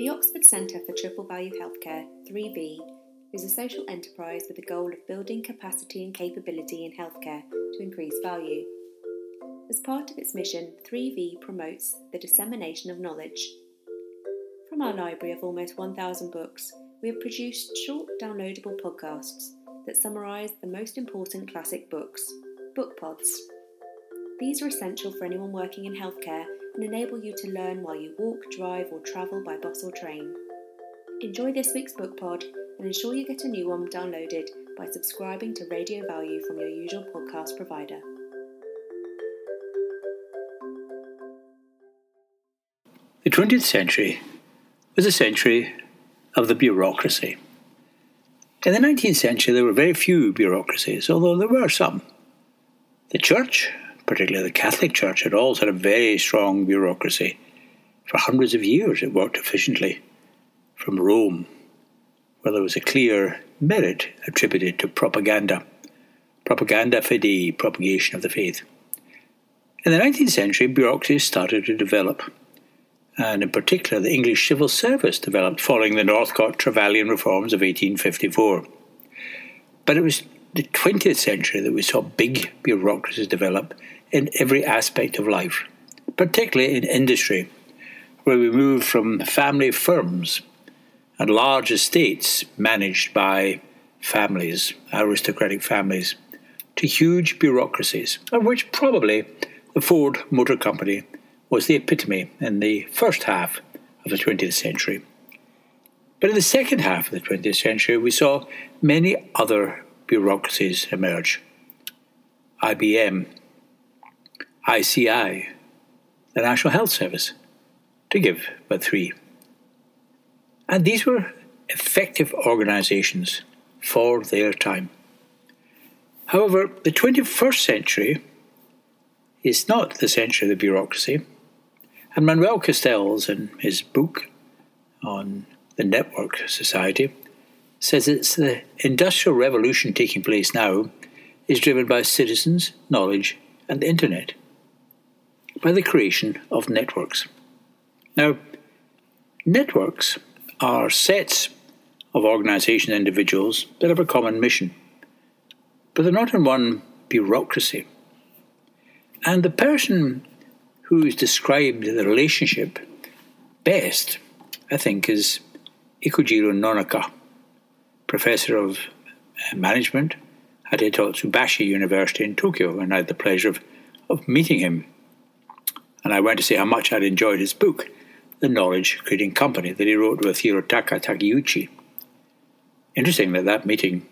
The Oxford Centre for Triple Value Healthcare, 3V, is a social enterprise with the goal of building capacity and capability in healthcare to increase value. As part of its mission, 3V promotes the dissemination of knowledge. From our library of almost 1,000 books, we have produced short downloadable podcasts that summarise the most important classic books, book pods. These are essential for anyone working in healthcare and enable you to learn while you walk, drive, or travel by bus or train. Enjoy this week's book pod and ensure you get a new one downloaded by subscribing to Radio Value from your usual podcast provider. The 20th century was a century of the bureaucracy. In the 19th century, there were very few bureaucracies, although there were some. The church, particularly the Catholic Church, had always had a very strong bureaucracy. For hundreds of years, it worked efficiently. From Rome, where there was a clear merit attributed to propaganda. Propaganda fide, propagation of the faith. In the 19th century, bureaucracies started to develop, and in particular, the English civil service developed following the Northcote Trevelyan reforms of 1854. But it was the 20th century that we saw big bureaucracies develop in every aspect of life, particularly in industry, where we moved from family firms and large estates managed by families, aristocratic families, to huge bureaucracies, of which probably the Ford Motor Company was the epitome in the first half of the 20th century. But in the second half of the 20th century, we saw many other bureaucracies emerge IBM, ICI, the National Health Service, to give but three. And these were effective organisations for their time. However, the 21st century is not the century of the bureaucracy, and Manuel Castells, in his book on the network society, says it's the industrial revolution taking place now is driven by citizens, knowledge, and the internet, by the creation of networks. Now, networks are sets of organisations and individuals that have a common mission, but they're not in one bureaucracy. And the person who's described the relationship best, I think, is Ikujiro Nonaka, professor of uh, management at Hitotsubashi University in Tokyo, and I had the pleasure of, of meeting him. And I went to say how much I'd enjoyed his book the knowledge creating company that he wrote with Hirotaka Takeuchi. Interesting that that meeting,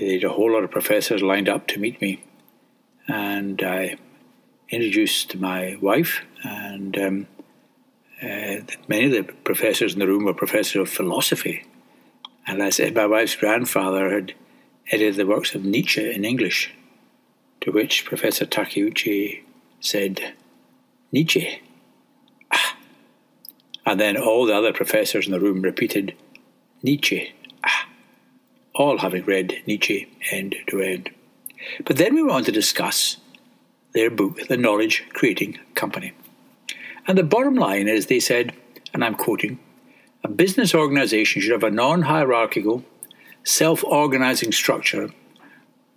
they had a whole lot of professors lined up to meet me, and I introduced my wife, and um, uh, many of the professors in the room were professors of philosophy. And I said my wife's grandfather had edited the works of Nietzsche in English, to which Professor Takeuchi said, Nietzsche? Ah. And then all the other professors in the room repeated Nietzsche, ah, all having read Nietzsche end to end. But then we went on to discuss their book, The Knowledge Creating Company. And the bottom line is they said, and I'm quoting, a business organization should have a non hierarchical, self organizing structure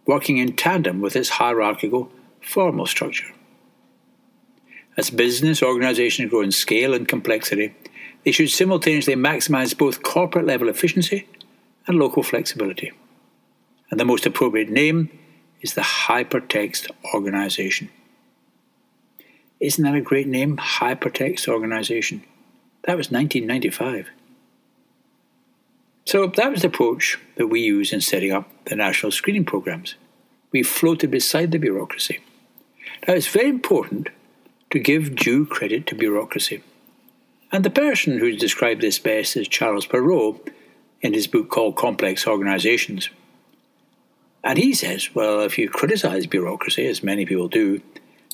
working in tandem with its hierarchical, formal structure. As business organizations grow in scale and complexity, they should simultaneously maximize both corporate level efficiency and local flexibility. And the most appropriate name is the Hypertext Organization. Isn't that a great name? Hypertext Organization. That was 1995. So that was the approach that we use in setting up the national screening programs. We floated beside the bureaucracy. Now it's very important to give due credit to bureaucracy. And the person who described this best is Charles Perrow in his book called Complex Organizations. And he says, well, if you criticize bureaucracy, as many people do,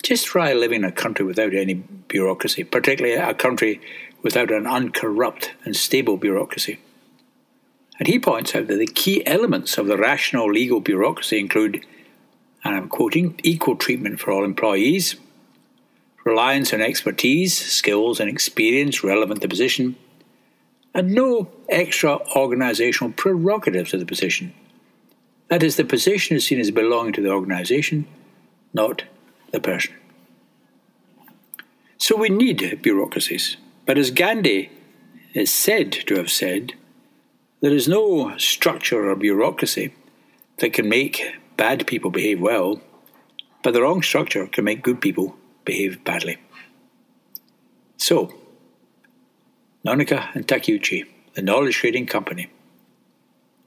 just try living in a country without any bureaucracy, particularly a country without an uncorrupt and stable bureaucracy. And he points out that the key elements of the rational legal bureaucracy include, and I'm quoting, equal treatment for all employees, reliance on expertise, skills, and experience relevant to the position, and no extra organisational prerogatives of the position. That is, the position is seen as belonging to the organisation, not the person. So we need bureaucracies. But as Gandhi is said to have said, there is no structure or bureaucracy that can make bad people behave well, but the wrong structure can make good people behave badly. So, Nonaka and Takeuchi, the knowledge creating company,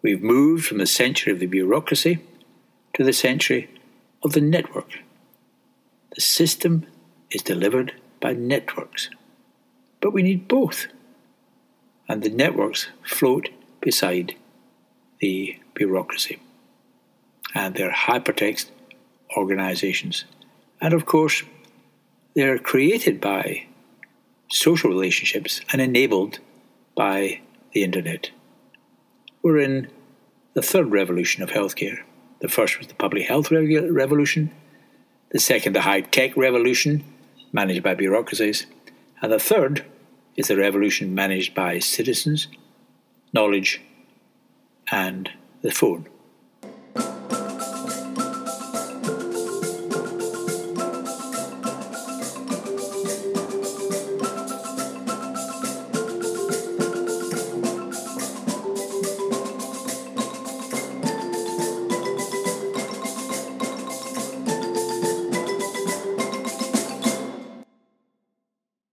we've moved from the century of the bureaucracy to the century of the network. The system is delivered by networks, but we need both. And the networks float beside the bureaucracy. And they're hypertext organizations. And of course, they're created by social relationships and enabled by the internet. We're in the third revolution of healthcare. The first was the public health revolution, the second, the high tech revolution, managed by bureaucracies, and the third is the revolution managed by citizens, knowledge, and the phone.